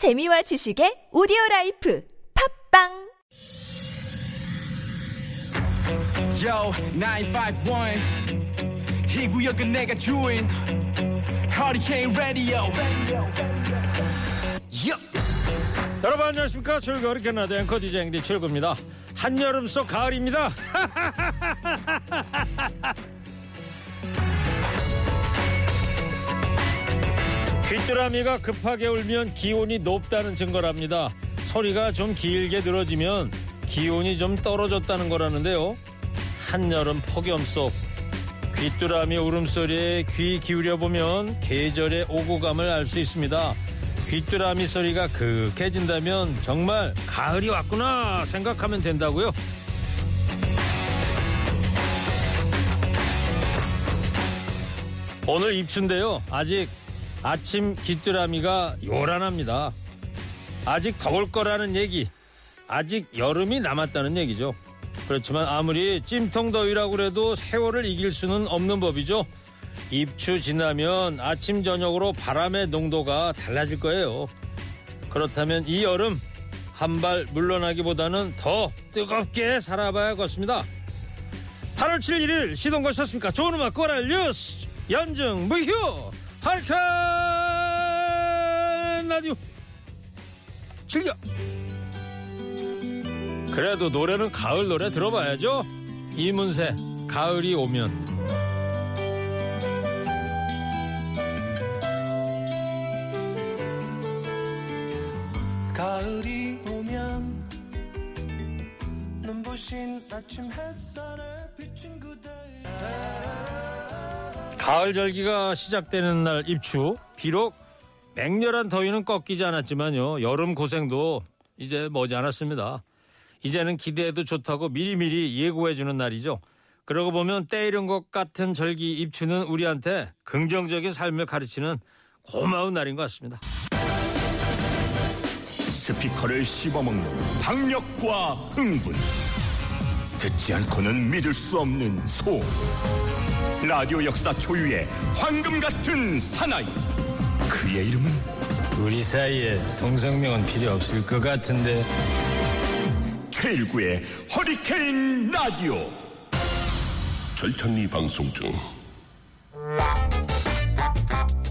재미와 지식의 오디오 라이프 팟빵 Yo, 951. 이 구역은 내가 주인. Hurricane Radio. Yup. 여러분 안녕하십니까 출거리 캐나다 앵커 DJ 앵디 최일구입니다 한여름 속 가을입니다 귀뚜라미가 급하게 울면 기온이 높다는 증거랍니다 소리가 좀 길게 늘어지면 기온이 좀 떨어졌다는 거라는데요 한여름 폭염 속 귀뚜라미 울음소리에 귀 기울여 보면 계절의 오고감을 알 수 있습니다. 귀뚜라미 소리가 그윽해진다면 정말 가을이 왔구나 생각하면 된다고요. 오늘 입춘인데요. 아직 아침 귀뚜라미가 요란합니다. 아직 더울 거라는 얘기, 아직 여름이 남았다는 얘기죠. 그렇지만 아무리 찜통 더위라고 그래도 세월을 이길 수는 없는 법이죠. 입추 지나면 아침 저녁으로 바람의 농도가 달라질 거예요. 그렇다면 이 여름 한 발 물러나기보다는 더 뜨겁게 살아봐야겠습니다. 8월 7일 1일 시동 거셨습니까? 좋은 음악 꼬랄 뉴스 연증 무휴 할칸 라디오. 즐겨. 그래도 노래는 가을 노래 들어봐야죠. 이문세 가을이 오면. 가을이 오면 눈부신 아침 햇살에 비친 그대의 가을 절기가 시작되는 날 입추. 비록 맹렬한 더위는 꺾이지 않았지만요. 여름 고생도 이제 머지 않았습니다. 이제는 기대해도 좋다고 미리미리 예고해주는 날이죠. 그러고 보면 때 이른 것 같은 절기 입추는 우리한테 긍정적인 삶을 가르치는 고마운 날인 것 같습니다. 스피커를 씹어먹는 박력과 흥분. 듣지 않고는 믿을 수 없는 소음 라디오 역사 초유의 황금 같은 사나이 그의 이름은 우리 사이에 동성명은 필요 없을 것 같은데 최일구의 허리케인 라디오 절찬리 방송 중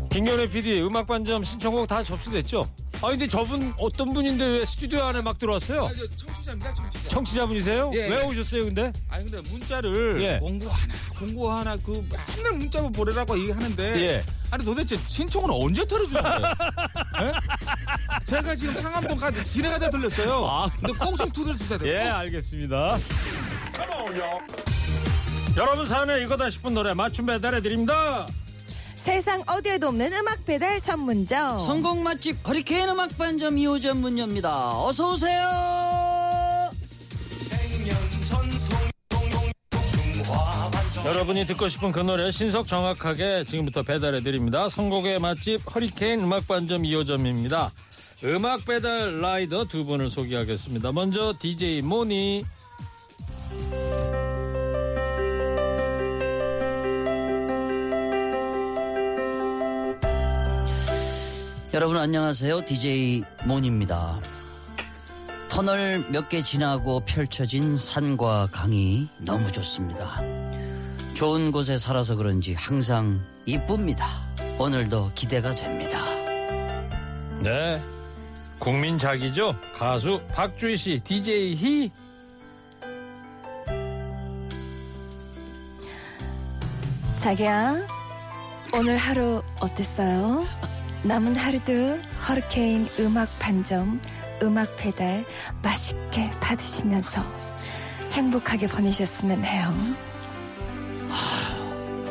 김경래 PD 음악 반점 신청곡 다 접수됐죠? 아 근데 저분 어떤 분인데 왜 스튜디오 안에 막 들어왔어요? 아, 저 청취자입니다, 청취자. 청취자분이세요? 예, 왜 예. 오셨어요 근데? 아니 근데 문자를 예. 공고 하나, 공고 하나 그 맨날 문자로 보내라고 얘기하는데 예. 아니 도대체 신청은 언제 털어주는 거예요? 예? 제가 지금 상암동까지 지뢰가다 들렸어요. 아. 근데 꼭 좀 두드려주세요. 예, 알겠습니다. 여러분 사연에 이거다 싶은 노래 맞춤 배달해 드립니다. 세상 어디에도 없는 음악 배달 전문점 성공 맛집 허리케인 음악 반점 2호점 문 엽니다. 어서 오세요. 여러분이 듣고 싶은 그 노래 신속 정확하게 지금부터 배달해 드립니다. 선곡의 맛집 허리케인 음악 반점 2호점입니다. 음악 배달 라이더 두 분을 소개하겠습니다. 먼저 DJ 모니 여러분 안녕하세요. DJ 몬입니다. 터널 몇 개 지나고 펼쳐진 산과 강이 너무 좋습니다. 좋은 곳에 살아서 그런지 항상 이쁩니다. 오늘도 기대가 됩니다. 네 국민 작이죠 가수 박주희 씨 DJ 희 자기야 오늘 하루 어땠어요? 남은 하루도 허리케인 음악 반점 음악 배달 맛있게 받으시면서 행복하게 보내셨으면 해요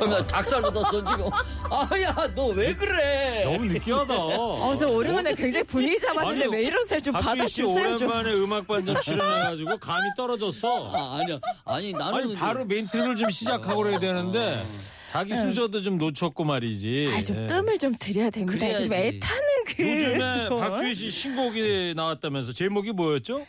나 닭살 돋았어 지금. 아야 너 왜 그래? 너무 느끼하다. 어 저 오랜만에 굉장히 분위기 잡았는데 아니, 왜 이러세요 좀 박주희 씨 받아주세요 좀 오랜만에 음악 반점 출연해가지고 감이 떨어졌어. 아, 아니야. 아니 나는 아니 바로 멘트를 좀 시작하고 그래야 되는데 자기 수저도 좀 놓쳤고 말이지. 아, 좀 예. 뜸을 좀 드려야 됩니다. 그래야지. 좀 애타는 그. 요즘에 걸. 박주희 씨 신곡이 나왔다면서 제목이 뭐였죠?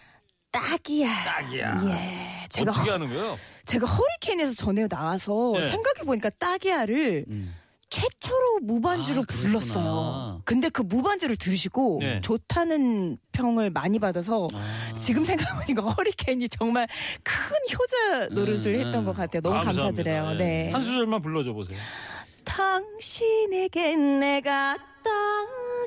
딱이야. 딱이야. 예. 제가, 어떻게 허- 하는 거예요? 제가 허리케인에서 전에 나와서 예. 생각해 보니까 딱이야를 음. 최초로 무반주로 아, 그랬구나. 불렀어요. 근데 그 무반주를 들으시고 네. 좋다는 평을 많이 받아서 아. 지금 생각해보니까 허리케인이 정말 큰 효자 노릇을 음, 했던 음. 것 같아요. 너무 감사합니다. 감사드려요. 예. 네. 한 소절만 불러줘 보세요. 당신에겐 내가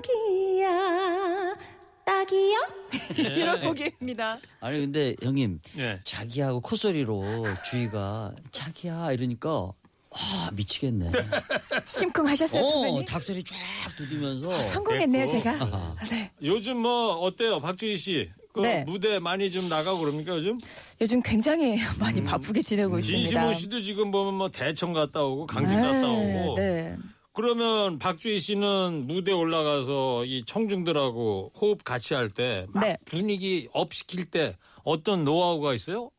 딱이야. 딱이야? 이런 곡입니다. 아니 근데 형님 예. 자기하고 콧소리로 주희가 자기야 이러니까 와 미치겠네. 심쿵하셨어요, 어 선배님? 닭소리 쫙 두드면서 성공했네요, 됐고. 제가. 네. 요즘 뭐 어때요, 박주희 씨? 그 네. 무대 많이 좀 나가고 그럽니까 요즘? 요즘 굉장히 많이 바쁘게 지내고 있습니다. 진시몬 씨도 지금 보면 뭐 대청 갔다 오고 강진 갔다 오고. 네. 그러면 박주희 씨는 무대 올라가서 이 청중들하고 호흡 같이 할때막 네. 분위기 up 시킬 때 어떤 노하우가 있어요?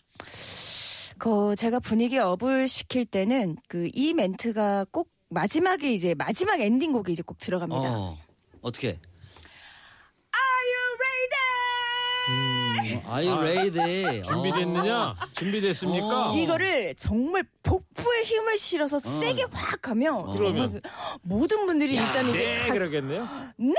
그 제가 분위기 up을 시킬 때는 그 이 멘트가 꼭 마지막에 이제 마지막 엔딩곡에 이제 꼭 들어갑니다. 어 어떻게? You ready? Are you ready? 준비됐느냐? 준비됐습니까? 어. 이거를 정말 복부에 힘을 실어서 세게 확 하면 그러면? 모든 분들이 일단 이제 네, 가슴- 그러겠네요. 네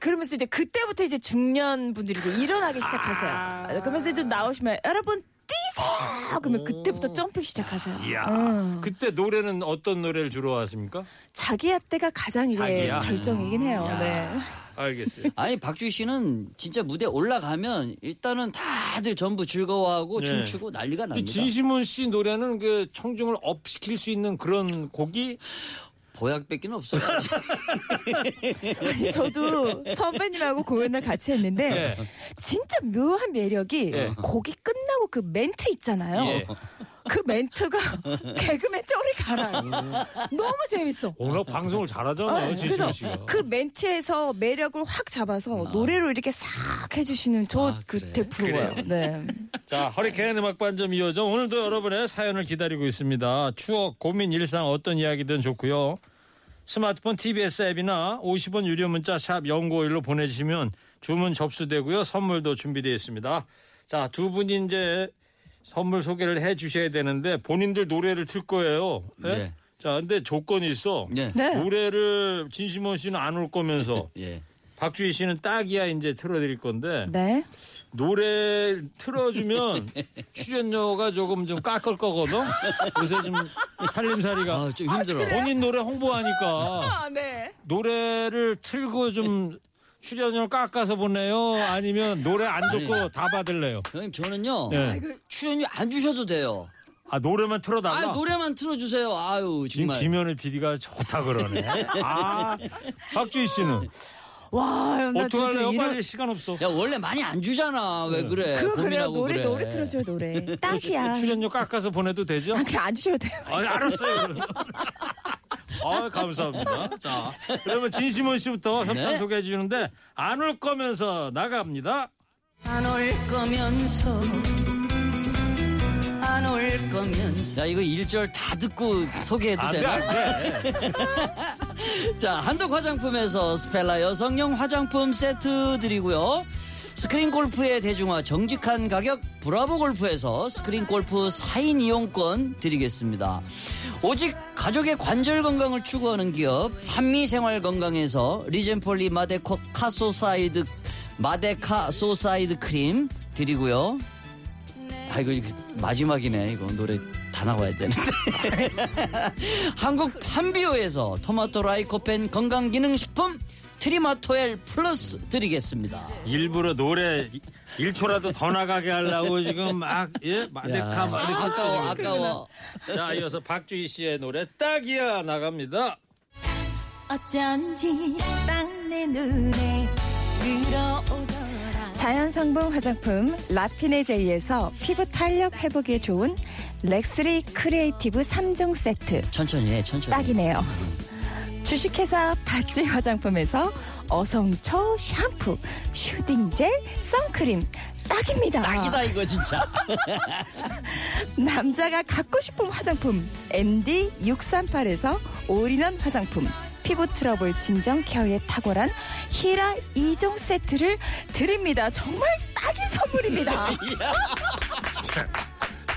그러면서 이제 그때부터 이제 중년 분들이 이제 일어나기 시작하세요. 그러면서 이제 나오시면 여러분 뛰세요. 그러면 그때부터 점프 시작하세요. 이야, 음. 그때 노래는 어떤 노래를 주로 하십니까? 자기야 때가 가장 이제 자기야? 절정이긴 해요. 네. 알겠어요. 아니 박주희 씨는 진짜 무대 올라가면 일단은 다들 전부 즐거워하고 네. 춤추고 난리가 납니다. 진시몬 씨 노래는 그 청중을 up 시킬 수 있는 그런 곡이 보약밖에 없어요. 아니, 저도 선배님하고 공연을 같이 했는데 네. 진짜 묘한 매력이 네. 곡이 끝나고 그 멘트 있잖아요. 예. 그 멘트가 개그맨 쩌리 가라. 너무 재밌어. 워낙 방송을 잘하잖아요, 네, 진심원 그래서 씨가. 그 멘트에서 매력을 확 잡아서 노래로 이렇게 싹 해주시는 저 아, 그래? 그때 부러워요. 네. 자, 허리케인 음악 반점 이어져 오늘도 여러분의 사연을 기다리고 있습니다. 추억, 고민, 일상 어떤 이야기든 좋고요. 스마트폰 TBS 앱이나 50원 유료 문자 샵 0951로 보내주시면 주문 접수되고요. 선물도 준비되어 있습니다. 자, 두 분이 이제 선물 소개를 해 주셔야 되는데 본인들 노래를 틀 거예요. 예? 네. 자, 근데 조건이 있어. 네. 네. 노래를 진심원 씨는 안 올 거면서 예. 박주희 씨는 딱이야 이제 틀어드릴 건데 네. 노래 틀어주면 출연료가 조금 좀 깎을 거거든. 요새 좀 살림살이가 아, 좀 힘들어. 본인 노래 홍보하니까 아, 네. 노래를 틀고 좀 출연료 깎아서 보내요. 아니면 노래 안 듣고 다 받을래요. 형님 저는요 네. 출연료 안 주셔도 돼요. 아 노래만 틀어달라. 아 노래만 틀어주세요. 아유 지금 정말. 김현우 PD가 좋다 그러네. 아 박주희 씨는 와, 나 어떡할래요? 진짜 이런 빨리 시간 없어. 야 원래 많이 안 주잖아. 왜 그래? 그거 그래요. 고민하고 노래 그래. 노래 틀어줘요 노래. 딱이야. 출연료 깎아서 보내도 되죠? 아, 그냥 안 주셔도 돼요. 아, 알았어요. 아, 감사합니다. 자, 그러면 진심원 씨부터 협찬 네. 소개해 주는데 안 올 거면서 나갑니다. 안 올 거면서 안 올 거면서 야 이거 1절 다 듣고 소개해도 안 돼, 되나? 안 돼. 자 한독 화장품에서 스펠라 여성용 화장품 세트 드리고요 스크린 골프의 대중화 정직한 가격 브라보 골프에서 스크린 골프 4인 이용권 드리겠습니다 오직 가족의 관절 건강을 추구하는 기업 한미생활 건강에서 리젠폴리 마데코 카소사이드 마데카 소사이드 크림 드리고요. 아 이거 마지막이네. 이거 노래 다 나와야 되는데. 한국 판비오에서 토마토 라이코펜 건강기능식품 트리마토엘 플러스 드리겠습니다 일부러 노래 1초라도 더 나가게 하려고 지금 막, 예? 마데카 막 이렇게 아까워 치고. 아까워 자, 이어서 박주희 씨의 노래 딱이야 나갑니다. 어쩐지 딱내 눈에 들어오더라. 자연성분 화장품 라피네 제이에서 피부 탄력 회복에 좋은 렉스리 크리에이티브 3종 세트 천천히 해 천천히 딱이네요. 주식회사 바찌 화장품에서 어성초 샴푸, 슈딩젤, 선크림 딱입니다. 딱이다 이거 진짜 남자가 갖고 싶은 화장품 MD 638에서 올인원 화장품 피부 트러블 진정 케어에 탁월한 히라 2종 세트를 드립니다. 정말 딱인 선물입니다.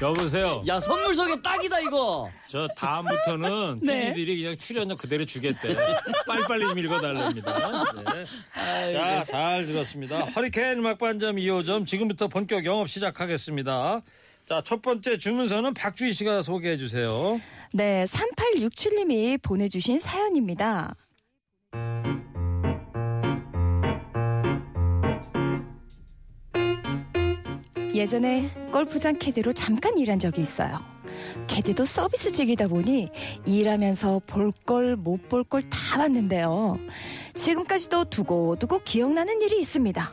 여보세요. 야 선물 소개 딱이다 이거. 저 다음부터는 네. PD들이 그냥 출연료 그대로 주겠대. 빨리빨리 좀 읽어달랍니다. 네. 자, 잘 들었습니다. 허리케인 음악반점 2호점 지금부터 본격 영업 시작하겠습니다. 자, 첫 번째 주문서는 박주희 씨가 소개해 주세요. 네, 3867님이 보내주신 사연입니다. 예전에 골프장 캐디로 잠깐 일한 적이 있어요. 캐디도 서비스직이다 보니 일하면서 볼 걸 못 볼 걸 다 봤는데요. 지금까지도 두고두고 기억나는 일이 있습니다.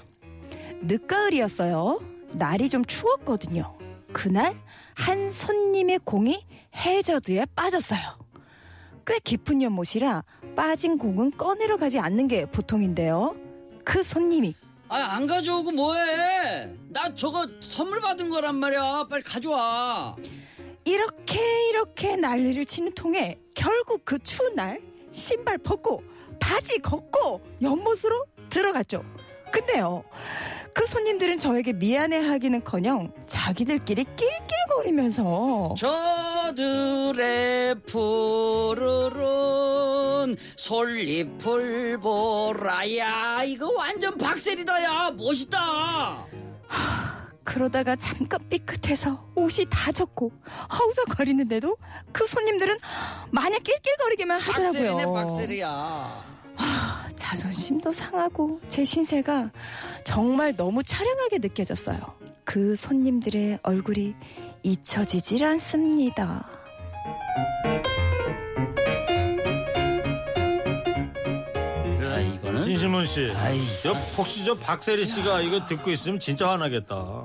늦가을이었어요. 날이 좀 추웠거든요. 그날 한 손님의 공이 해저드에 빠졌어요. 꽤 깊은 연못이라 빠진 공은 꺼내러 가지 않는 게 보통인데요. 그 손님이 아 안 가져오고 뭐해? 나 저거 선물 받은 거란 말이야. 빨리 가져와. 이렇게 이렇게 난리를 치는 통에 결국 그 추운 날 신발 벗고 바지 걷고 연못으로 들어갔죠. 근데요, 그 손님들은 저에게 미안해하기는커녕 자기들끼리 낄낄거리면서 저들의 푸르른 솔잎을 보라야. 이거 완전 박셀이다 야. 멋있다. 그러다가 잠깐 삐끗해서 옷이 다 젖고 허우적거리는데도 그 손님들은 마냥 낄낄거리기만 하더라고요. 박셀이야 자존심도 상하고 제 신세가 정말 너무 차량하게 느껴졌어요. 그 손님들의 얼굴이 잊혀지질 않습니다. 아 이거는 진심원 씨. 아이 여, 혹시 저 박세리 씨가 이거 듣고 있으면 진짜 화나겠다.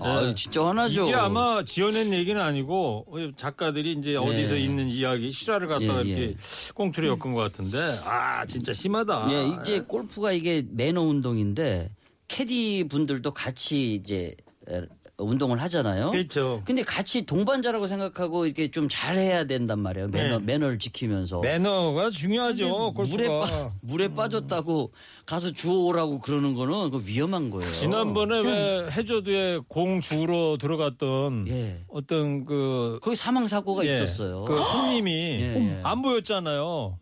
아 진짜 화나죠 이게 아마 지어낸 얘기는 아니고 작가들이 이제 어디서 있는 이야기 실화를 갖다가 예, 예. 이렇게 꽁투로 엮은 것 같은데 아 진짜 심하다. 예 이제 골프가 이게 매너 운동인데 캐디 분들도 같이 이제 에, 운동을 하잖아요 그렇죠. 근데 같이 동반자라고 생각하고 이렇게 좀 잘해야 된단 말이에요. 매너, 네. 매너를 지키면서. 매너가 중요하죠. 물에. 빠, 물에 빠졌다고 가서 주워오라고 그러는 거는 그 위험한 거예요. 지난번에 왜 해저드에 공 주우러 들어갔던 예. 어떤 그 거기 사망 사고가 예, 있었어요. 그 손님이 예, 예. 안 보였잖아요.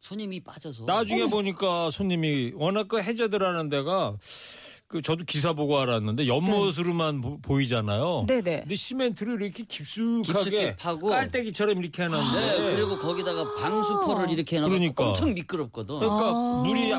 손님이 빠져서. 나중에 보니까 손님이 워낙 그 해저드라는 데가 그 저도 기사 보고 알았는데 연못으로만 보, 이잖아요 네네. 근데 시멘트를 이렇게 깊숙하게 파고. 깔때기처럼 이렇게 해놨는데 네, 그리고 거기다가 방수포를 이렇게 해놔서 그러니까. 엄청 미끄럽거든. 그러니까 아. 물이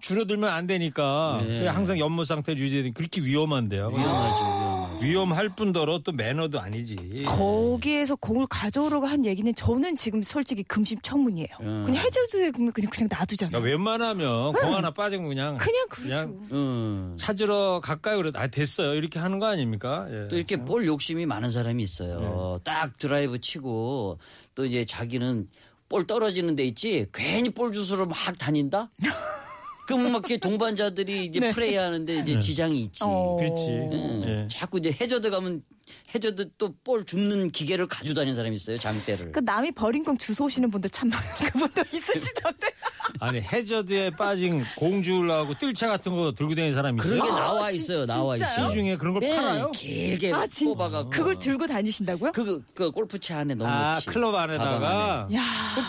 줄어들면 안 되니까 네. 항상 연못 상태를 유지되는 그렇게 위험한데요. 위험하죠, 위험할 뿐더러 또 매너도 아니지. 거기에서 공을 가져오라고 한 얘기는 저는 지금 솔직히 금심청문이에요. 음. 그냥 해저드에 그냥 그냥, 그냥 놔두잖아요. 그러니까 웬만하면 공 하나 빠진 거 그냥 그냥 그렇죠. 그냥 음. 찾으러 가까이 그래. 아 됐어요. 이렇게 하는 거 아닙니까? 예. 또 이렇게 볼 욕심이 많은 사람이 있어요. 딱 드라이브 치고 또 이제 자기는 볼 떨어지는 데 있지 괜히 볼 주우러 막 다닌다? 그럼 막 이렇게 동반자들이 이제 네. 플레이 하는데 이제 지장이 있지. 어. 그렇지. 음, 예. 자꾸 이제 해저드 가면 해저드 또 볼 줍는 기계를 가지고 다니는 사람이 있어요. 장대를. 그 남이 버린 공 주워 오시는 분들 참 그분도 있으시던데. 아니 해저드에 빠진 공주라고 뜰채 같은 거 들고 다니는 사람이 있어요? 그런 게 나와 있어요. 나와? 있어요. 시중에 그런 걸 네, 팔아요? 길게 아, 진- 뽑아갖고. 그걸 들고 다니신다고요? 그, 그 골프채 안에 아 넣어놓지. 클럽 가방 안에다가 야.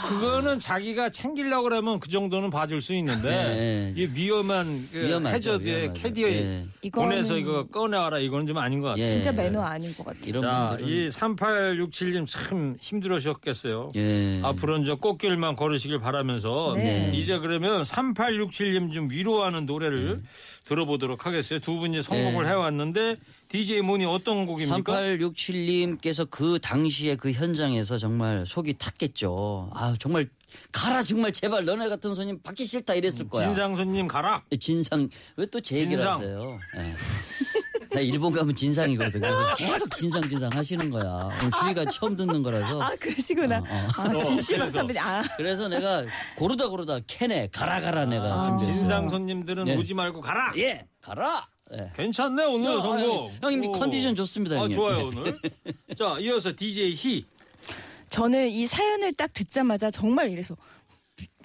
그- 그거는 자기가 챙기려고 그러면 그 정도는 봐줄 수 있는데 네. 이게 위험한 그 위험하죠, 해저드에 위험하죠. 캐디에 예. 이거는- 보내서 이거 꺼내와라 이거는 좀 아닌 것 같아요. 예. 진짜 매너 아닌 것 같아요. 이런 자, 분들은 이 3867님 참 힘들으셨겠어요. 예. 앞으로는 저 꽃길만 걸으시길 바라면서 네. 이제 그러면 3867님 좀 위로하는 노래를 들어보도록 하겠어요. 두 분이 선곡을 네. 해왔는데 DJ 문이 어떤 곡입니까? 3867님께서 그 당시에 그 현장에서 정말 속이 탔겠죠. 아 정말 가라 정말 제발 너네 같은 손님 받기 싫다 이랬을 거야. 진상 손님 가라. 진상 왜 또 제 얘기를 진상. 하세요? 예. 나 일본 가면 진상이거든. 그래서 계속 진상 진상 하시는 거야. 주희가 처음 듣는 거라서. 아 그러시구나. 어, 어. 아 진심한. 선배님. 아 그래서 내가 고르다 고르다 캔에 가라 가라 내가 아, 준비했어. 진상 손님들은 네. 오지 말고 가라. 예 가라. 예. 괜찮네 오늘 야, 선곡. 아, 형님 오. 컨디션 좋습니다. 아 형님. 좋아요 오늘. 자 이어서 DJ 희. 저는 이 사연을 딱 듣자마자 정말 이래서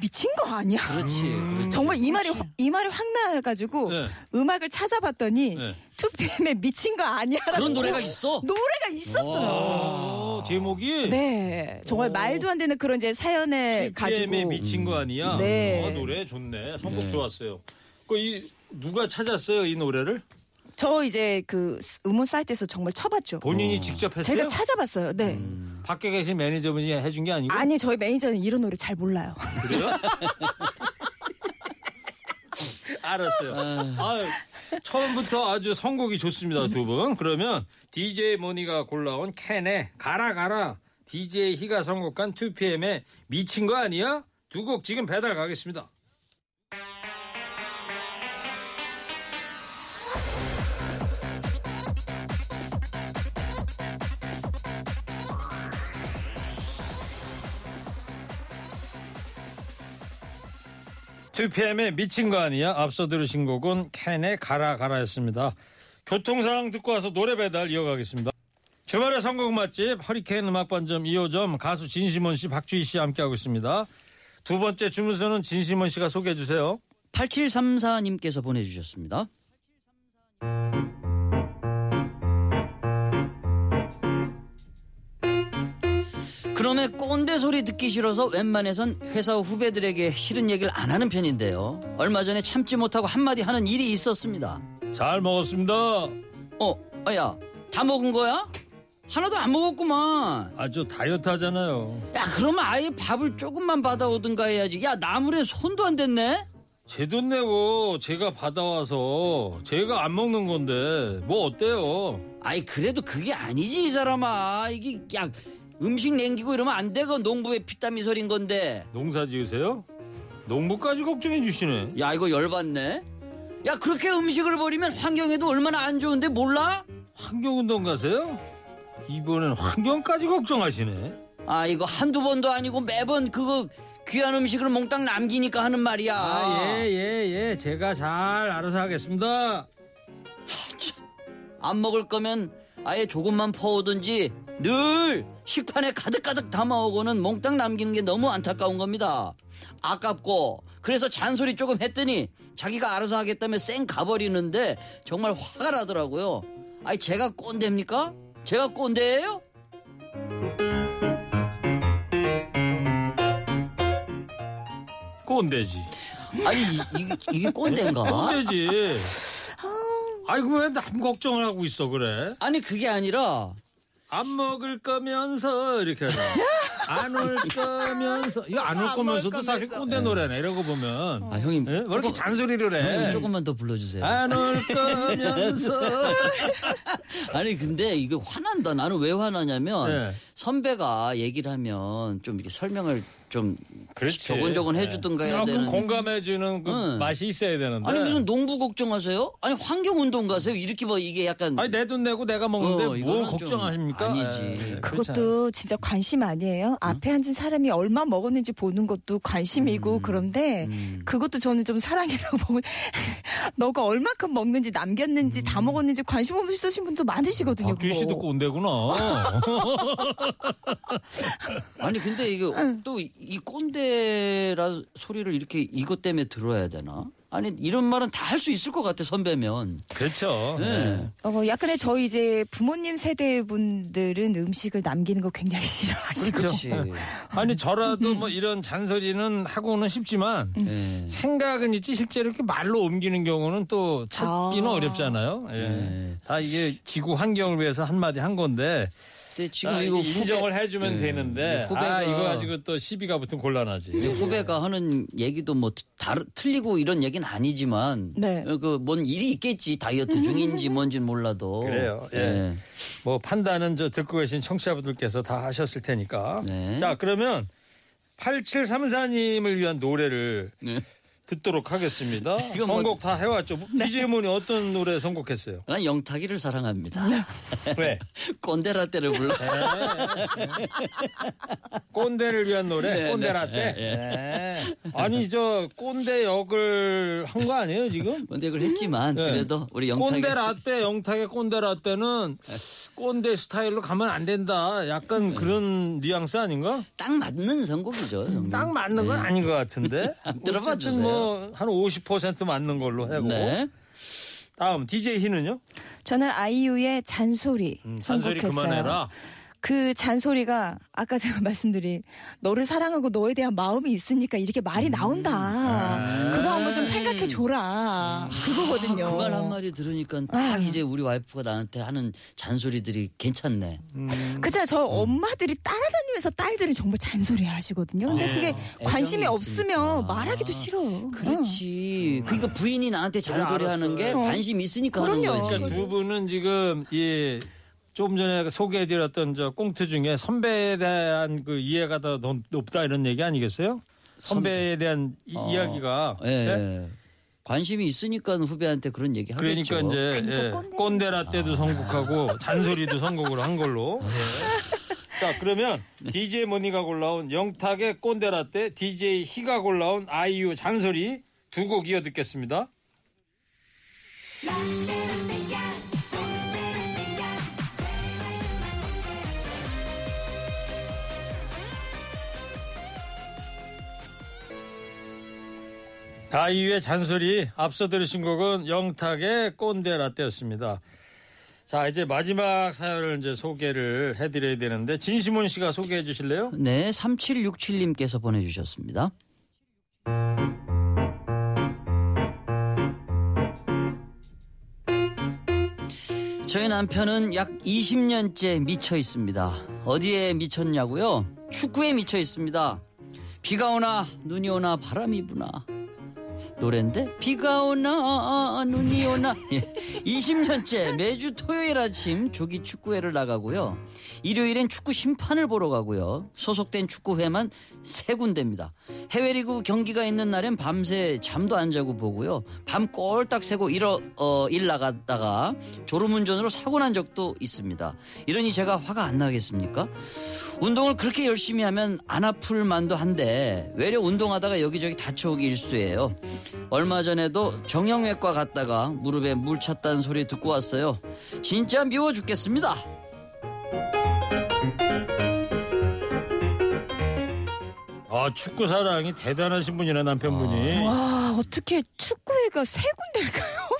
미친 거 아니야? 그렇지. 그렇지. 정말 이 말이 확- 이 말이 확 나가지고 네. 음악을 찾아봤더니 네. 2PM의 미친 거 아니야. 그런 노래가 있어? 노래가 있었어요. 어, 제목이 네, 정말 오. 말도 안 되는 그런 이제 사연에 가지고 PM에 미친 거 아니야? 네. 어, 노래 좋네. 선곡 네. 좋았어요. 그 이 누가 찾았어요 이 노래를? 저 이제 그 음원 사이트에서 정말 쳐봤죠. 본인이 직접 했어요? 제가 찾아봤어요. 네. 밖에 계신 매니저분이 해준 게 아니고? 아니 저희 매니저는 이런 노래 잘 몰라요. 그래요? 알았어요. 아유, 처음부터 아주 선곡이 좋습니다, 두 분. 그러면 DJ 모니가 골라온 캔의 가라 가라 DJ 희가 선곡한 2PM의 미친 거 아니야? 두 곡 지금 배달 가겠습니다. 투피엠의 미친 거 아니야? 앞서 들으신 곡은 캔의 가라 가라였습니다. 교통상황 듣고 와서 노래 배달 이어가겠습니다. 주말의 선곡 맛집 허리케인 음악반점 2호점 가수 진심원 씨, 박주희 씨 함께하고 있습니다. 두 번째 주문서는 진심원 씨가 소개해 주세요. 8734님께서 보내주셨습니다. 그놈의 꼰대 소리 듣기 싫어서 웬만해선 회사 후배들에게 싫은 얘기를 안 하는 편인데요. 얼마 전에 참지 못하고 한마디 하는 일이 있었습니다. 잘 먹었습니다. 어, 아 야, 다 먹은 거야? 하나도 안 먹었구만. 아주 다이어트 하잖아요. 야, 그러면 아예 밥을 조금만 받아오든가 해야지. 야, 나물에 손도 안 댔네? 제 돈 내고 제가 받아와서 제가 안 먹는 건데 뭐 어때요? 아이 그래도 그게 아니지 이 사람아 이게 야 음식 남기고 이러면 안 되고 농부의 피땀이 서린 건데 농사 지으세요? 농부까지 걱정해 주시네. 야 이거 열받네 야 그렇게 음식을 버리면 환경에도 얼마나 안 좋은데 몰라? 환경운동 가세요? 이번엔 환경까지 걱정하시네. 아 이거 한두 번도 아니고 매번 그거 귀한 음식을 몽땅 남기니까 하는 말이야 아, 예, 예, 예. 제가 잘 알아서 하겠습니다. 안 먹을 거면 아예 조금만 퍼오든지 늘 식판에 가득가득 담아오고는 몽땅 남기는 게 너무 안타까운 겁니다. 아깝고 그래서 잔소리 조금 했더니 자기가 알아서 하겠다며 쌩 가버리는데 정말 화가 나더라고요. 아니 제가 꼰대입니까? 제가 꼰대예요? 꼰대지. 아니 이- 이게 꼰대인가? 꼰대지. 아이고, 왜 남 걱정을 하고 있어, 그래? 아니 그게 아니라 안 먹을 거면서, 이렇게 하자. 안올 거면서. 이거 안 올 거면서도 사실 꼰대 노래네, 이러고 보면. 아 형님 예? 왜 이렇게 조금- 잔소리를 해? 형님, 조금만 더 불러주세요. 안 올 거면서. 아니 근데 이거 화난다. 나는 왜 화나냐면 네. 선배가 얘기를 하면 좀 이렇게 설명을 좀 그렇지. 조곤조곤 해주든가 해야 되는. 공감해주는 그 응. 맛이 있어야 되는데. 아니 무슨 농부 걱정하세요? 아니 환경 운동 가세요? 이렇게 뭐 이게 약간 아니, 내 돈 내고 내가 먹는데 어, 뭘 걱정하십니까? 아니지. 예, 그것도 진짜 관심 아니에요? 앞에 앉은 사람이 얼마 먹었는지 보는 것도 관심이고 그런데 음. 그것도 저는 좀 사랑이라고 보면 너가 얼마큼 먹는지 남겼는지 다 먹었는지 관심 없으신 분도 많으시거든요. 박규 음. 씨도. 꼰대구나. 아니 근데 이거 또이 꼰대라 소리를 이렇게 이것 때문에 들어야 되나? 아니 이런 말은 다 할 수 있을 것 같아 선배면. 그렇죠. 네. 어, 약간의 저희 이제 부모님 세대 분들은 음식을 남기는 거 굉장히 싫어하시고 그렇지. 아니 저라도 뭐 이런 잔소리는 하고는 싶지만 네. 생각은 있지 실제로 이렇게 말로 옮기는 경우는 또 찾기는 아. 어렵잖아요. 예. 네. 다 이게 지구 환경을 위해서 한 마디 한 건데 근데 지금 아, 이거 인정을 후배- 해주면 네. 되는데 후배가- 아 이거 가지고 또 시비가 붙으면 곤란하지. 이 후배가 하는 얘기도 뭐 다르, 틀리고 이런 얘기는 아니지만 네. 그뭔 일이 있겠지 다이어트 중인지 뭔지는 몰라도 그래요. 예. 네. 뭐 판단은 저 듣고 계신 청취자분들께서 다 하셨을 테니까. 네. 자 그러면 8734님을 위한 노래를 네. 듣도록 하겠습니다. 이건 뭐- 선곡 다 해왔죠. DJ 문이 어떤 노래 선곡했어요? 난 영탁이를 사랑합니다. 왜? 꼰대라떼를 불렀어. 꼰대를 위한 노래 네, 꼰대라떼. 네, 네. 아니 저 꼰대 역을 한 거 아니에요 지금? 꼰대를 했지만 네. 그래도 우리 영탁이 꼰대라떼 영탁의 꼰대라떼는 꼰대 스타일로 가면 안 된다. 약간 네. 그런 뉘앙스 아닌가? 딱 맞는 선곡이죠. 형님. 딱 맞는 건 아닌 것 같은데. 들어봐 어쨌든 주세요. 뭐한 50% 맞는 걸로 하고. 네. 다음 DJ 희는요? 저는 아이유의 잔소리 음, 잔소리 선곡했어요. 그만해라. 그 잔소리가 아까 제가 말씀드린 너를 사랑하고 너에 대한 마음이 있으니까 이렇게 말이 나온다. 그거 한번 좀 생각해 줘라. 그거거든요. 그말 한마디 들으니까 딱 아. 이제 우리 와이프가 나한테 하는 잔소리들이 괜찮네. 그죠? 저 엄마들이 따라다니면서 딸들은 정말 잔소리 하시거든요. 근데 그게 관심이 애정이 없으면 있으니까. 말하기도 싫어. 그렇지. 그러니까 부인이 나한테 잔소리 하는 게. 관심 있으니까 하는 그럼요. 거지. 그러니까 두 분은 지금 이 조금 전에 소개해드렸던 저 꽁트 중에 선배에 대한 그 이해가 더 높- 높다 이런 얘기 아니겠어요? 선배에 대한 이, 어. 이야기가 예. 네? 관심이 있으니까 후배한테 그런 얘기 하겠죠. 그러니까 이제 예, 꼰대. 꼰대라 때도 선곡하고 잔소리도 선곡으로 한 걸로. 예. 자 그러면 DJ 모니가 골라온 영탁의 꼰대라 때 DJ 희가 골라온 아이유 잔소리 두 곡 이어 듣겠습니다. 아이유의 잔소리 앞서 들으신 곡은 영탁의 꼰대 라떼였습니다. 자 이제 마지막 사연을 이제 소개를 해드려야 되는데 진시몬 씨가 소개해 주실래요? 네, 3767님께서 보내주셨습니다. 저희 남편은 약 20년째 미쳐 있습니다. 어디에 미쳤냐고요? 축구에 미쳐 있습니다. 비가 오나 눈이 오나 바람이 부나 노랜데 비가 오나 눈이 오나. 예. 20년째 매주 토요일 아침 조기 축구회를 나가고요. 일요일엔 축구 심판을 보러 가고요. 소속된 축구회만 세 군데입니다. 해외리그 경기가 있는 날엔 밤새 잠도 안 자고 보고요. 밤 꼴딱 새고 일어, 어, 일 나갔다가 졸음운전으로 사고 난 적도 있습니다. 이러니 제가 화가 안 나겠습니까 운동을 그렇게 열심히 하면 안 아플 만도 한데 외려 운동하다가 여기저기 다쳐오기 일수예요. 얼마 전에도 정형외과 갔다가 무릎에 물 찼다는 소리 듣고 왔어요. 진짜 미워 죽겠습니다. 아 축구 사랑이 대단하신 분이네 남편분이. 와 어떻게 축구회가 세 군데일까요?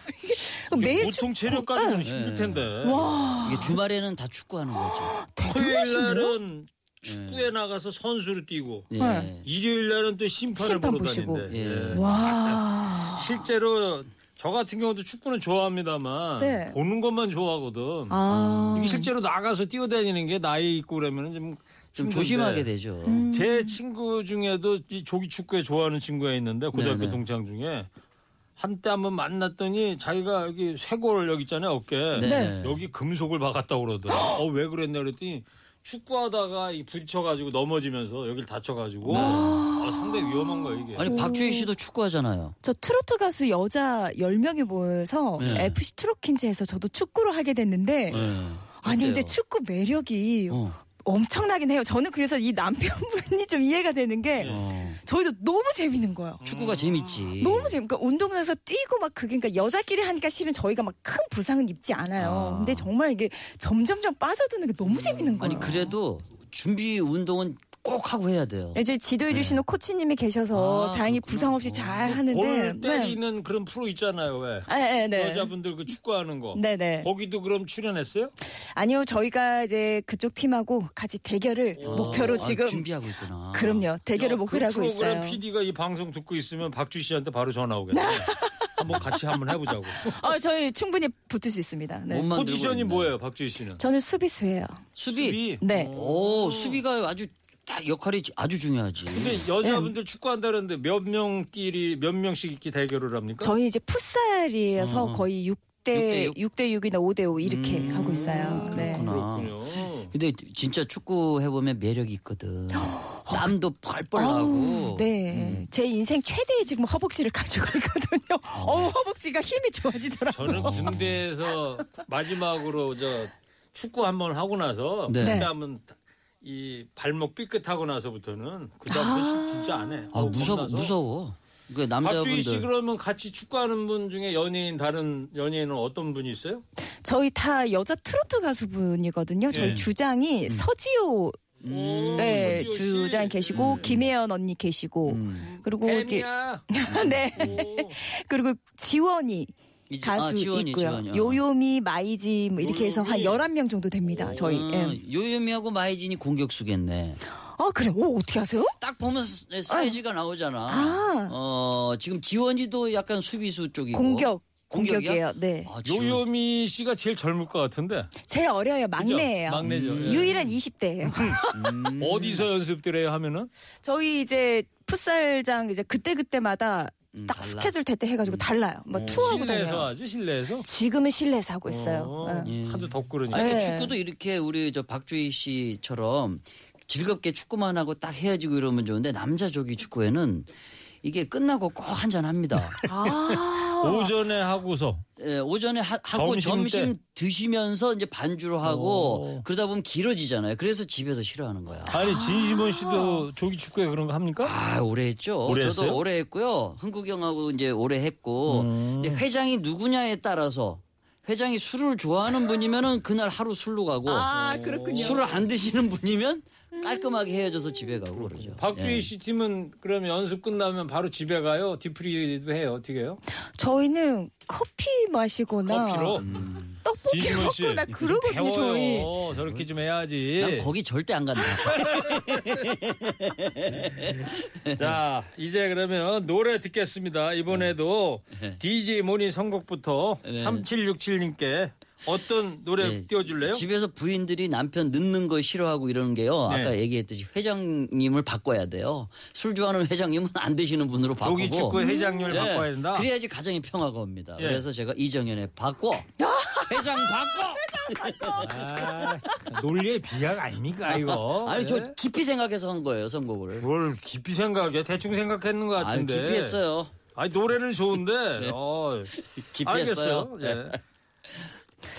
매일 보통 축구- 체력 가지고는 네. 힘들 텐데. 와 이게 주말에는 다 축구하는 거죠. 토요일. 날은 축구에 나가서 선수로 뛰고 예. 네. 일요일 날은 또 심판을 심판 보러 보시고. 다닌대. 예. 예. 와. 실제로 저 같은 경우도 축구는 좋아합니다만 네. 보는 것만 좋아하거든. 아. 이게 실제로 나가서 뛰어다니는 게 나이 있고 그러면 좀, 좀 힘든데. 조심하게 되죠. 음. 제 친구 중에도 이 조기 축구에 좋아하는 친구가 있는데 고등학교 네네. 동창 중에 한때 한번 만났더니 자기가 여기 쇄골 여기 있잖아요 어깨 네. 여기 금속을 박았다고 그러더라. 어왜 그랬냐 그랬더니 축구하다가 이 부딪혀가지고 넘어지면서 여기를 다쳐가지고 아, 상당히 위험한 거야 이게. 아니 박주희 씨도 축구하잖아요. 저 트로트 가수 여자 10명이 모여서 네. FC 트로킨즈에서 저도 축구를 하게 됐는데 예. 아니 근데 어때요? 축구 매력이 어. 엄청나긴 해요. 저는 그래서 이 남편분이 좀 이해가 되는 게 어. 저희도 너무 재밌는 거예요. 축구가 재밌지. 너무 재밌. 그러니까 운동장에서 뛰고 막 그게 그러니까 여자끼리 하니까 실은 저희가 막 큰 부상은 입지 않아요. 아. 근데 정말 이게 점점점 빠져드는 게 너무 재밌는 거예요. 아니 그래도 준비 운동은 꼭 하고 해야 돼요. 이제 지도해 주시는 코치님이 계셔서 아, 다행히 그렇구나. 부상 없이 잘 하는데 볼 네. 때리는 그런 프로 있잖아요 왜 네, 네. 여자분들 그 축구하는 거 네네. 거기도 그럼 출연했어요? 아니요, 저희가 이제 그쪽 팀하고 같이 대결을 목표로 아, 지금 준비하고 있구나. 그럼요 대결을 야, 목표로 그 하고 프로그램 있어요. PD가 이 방송 듣고 있으면 박주 씨한테 바로 전화 오겠네. 한번 같이 한번 해보자고. 어, 저희 충분히 붙을 수 있습니다. 네. 포지션이. 뭐예요, 박주희 씨는? 저는 수비수예요. 수비. 수비. 네. 오 수비가 아주 딱 역할이 아주 중요하지. 근데 여자분들 축구한다는데 몇 명끼리 몇 명씩 이렇게 대결을 합니까? 저희 이제 풋살이어서 어. 거의 6대 대 6 대 6이나 5대 5 이렇게 음, 하고 있어요. 네. 그렇구나. 그렇군요. 근데 진짜 축구 해보면 매력이 있거든. 땀도 펄펄 나고. 네. 제 인생 최대의 지금 허벅지를 가지고 있거든요. 어우, 허벅지가 힘이 좋아지더라고요. 저는 군대에서 마지막으로 저 축구 한번 하고 나서 네. 한번 이 발목 삐끗하고 나서부터는 그다음부터 시- 진짜 안 해. 아, 어우, 무서워. 무서워. 그 박주희 씨 남자분들. 그러면 같이 축구하는 분 중에 연예인 다른 연예인은 어떤 분이 있어요? 저희 다 여자 트로트 가수분이거든요. 저희 예. 주장이 서지호 오, 네. 주장 계시고 음. 김혜연 언니 계시고 음. 그리고 이렇게. 네. 오. 그리고 지원이 이- 가수 아, 지원이, 있고요. 지원이. 어. 요요미, 마이지 뭐 이렇게 해서 한 요요미. 11명 정도 됩니다. 저희. 어, 예. 요요미하고 마이진이 공격수겠네. 아, 그래. 오, 어떻게 하세요? 딱 보면 사- 사이즈가 나오잖아. 아. 어, 지금 지원이도 약간 수비수 쪽이고. 공격. 공격이에요. 네. 아. 요요미 씨가 제일 젊을 것 같은데 제일 어려요. 막내예요. 막내죠. 예. 유일한 20대예요. 어디서 연습들 해요 하면은 저희 이제 풋살장 이제 그때 그때마다 음, 딱 달라. 스케줄 될 때 해가지고 달라요. 뭐 투어하고 실내에서 다녀요. 하죠 실내에서 지금은 실내에서 하고 있어요. 어, 예. 하도 덥고 그러니까 아니, 그러니까 네. 축구도 이렇게 우리 저 박주희 씨처럼 즐겁게 축구만 하고 딱 헤어지고 이러면 좋은데 남자 조기 축구에는 이게 끝나고 꼭 한잔 합니다. 아. 오전에 하고서 예, 오전에 하, 고 점심 점심, 때? 드시면서 이제 반주로 하고 오. 그러다 보면 길어지잖아요. 그래서 집에서 싫어하는 거야. 아니 진심원 씨도 조기 축구에 그런 거 합니까? 아, 오래 했죠. 오래 저도 했어요? 오래 했고요. 흥국영하고 이제 오래 했고. 음. 근데 회장이 누구냐에 따라서 회장이 술을 좋아하는 분이면은 그날 하루 술로 가고 아, 그렇군요. 술을 안 드시는 분이면 깔끔하게 헤어져서 집에 가고 그러죠. 박주희 예. 씨 팀은 그러면 연습 끝나면 바로 집에 가요? 뒤풀이도 해요? 어떻게 해요? 저희는 커피 마시거나 커피로? 음. 떡볶이 진심원 씨 먹거나 좀 그러거든요. 배워요. 저희. 저렇게 좀 해야지. 난 거기 절대 안 간다. 자, 이제 그러면 노래 듣겠습니다. 이번에도 네. DJ 모니 선곡부터 네. 3767님께 어떤 노래 네. 띄워줄래요? 집에서 부인들이 남편 늦는 거 싫어하고 이러는 게요. 네. 아까 얘기했듯이 회장님을 바꿔야 돼요. 술 좋아하는 회장님은 안 드시는 분으로 바꾸고. 조기 축구 회장님을 예, 바꿔야 된다. 그래야지 가정이 평화가 옵니다. 예. 그래서 제가 이정현의 바꿔. 회장 바꿔. 아, 논리의 비약 아닙니까 이거? 아니 예? 저 깊이 생각해서 한 거예요 선곡을. 뭘 깊이 생각해? 대충 생각했는 것아 같은데. 깊이 했어요. 아니 노래는 좋은데. 어, 깊이 알겠어요. 했어요. 예.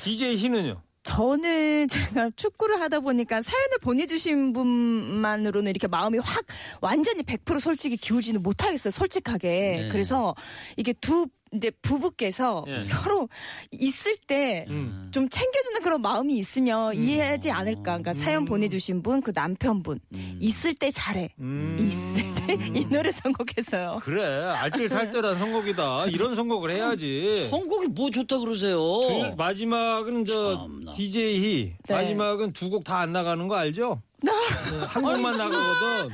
DJ 희는요? 저는 제가 축구를 하다 보니까 사연을 보내주신 분만으로는 이렇게 마음이 확 완전히 100% 솔직히 기울지는 못하겠어요. 솔직하게. 네. 그래서 이게 두 이제 부부께서 예. 서로 있을 때 음. 좀 챙겨주는 그런 마음이 있으면 이해하지 않을까. 그러니까 사연 보내주신 분, 그 남편분 있을 때 잘해. 음. 있을 때 이 노래 선곡했어요. 그래 알뜰살뜰한 선곡이다. 이런 선곡을 해야지. 선곡이 뭐 좋다 그러세요. 그 마지막은 저 참나. DJ 희 네. 마지막은 두 곡 다 안 나가는 거 알죠? 네, 한 곡만 나가거든.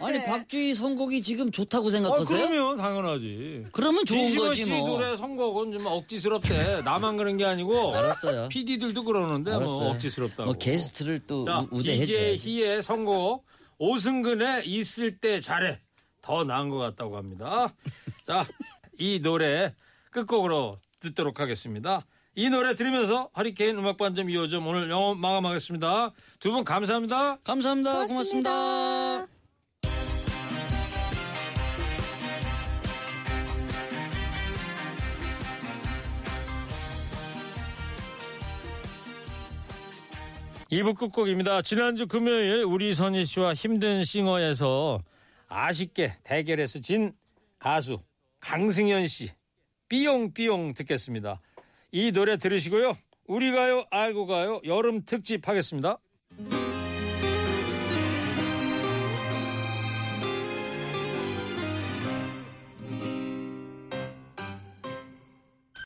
아니 박주희 선곡이 지금 좋다고 아, 생각하세요? 그러면 당연하지. 그러면 좋은 거지 씨 뭐. 노래 선곡은 좀 억지스럽대. 나만 그런 게 아니고 알았어요. PD들도 그러는데 뭐 알았어요. 억지스럽다고. 뭐 게스트를 또 자, 우- 우대해 줘야지. 희의 선곡 오승근의 있을 때 잘해 더 나은 것 같다고 합니다. 자, 이 노래 끝곡으로 듣도록 하겠습니다. 이 노래 들으면서 허리케인 음악반 점 2호점 오늘 영업 마감하겠습니다. 두 분 감사합니다. 감사합니다. 고맙습니다. 고맙습니다. 이부 끝곡입니다. 지난주 금요일 우리 선희 씨와 힘든 싱어에서 아쉽게 대결에서 진 가수 강승현 씨 삐용삐용 듣겠습니다. 이 노래 들으시고요. 우리 가요 알고 가요 여름 특집 하겠습니다.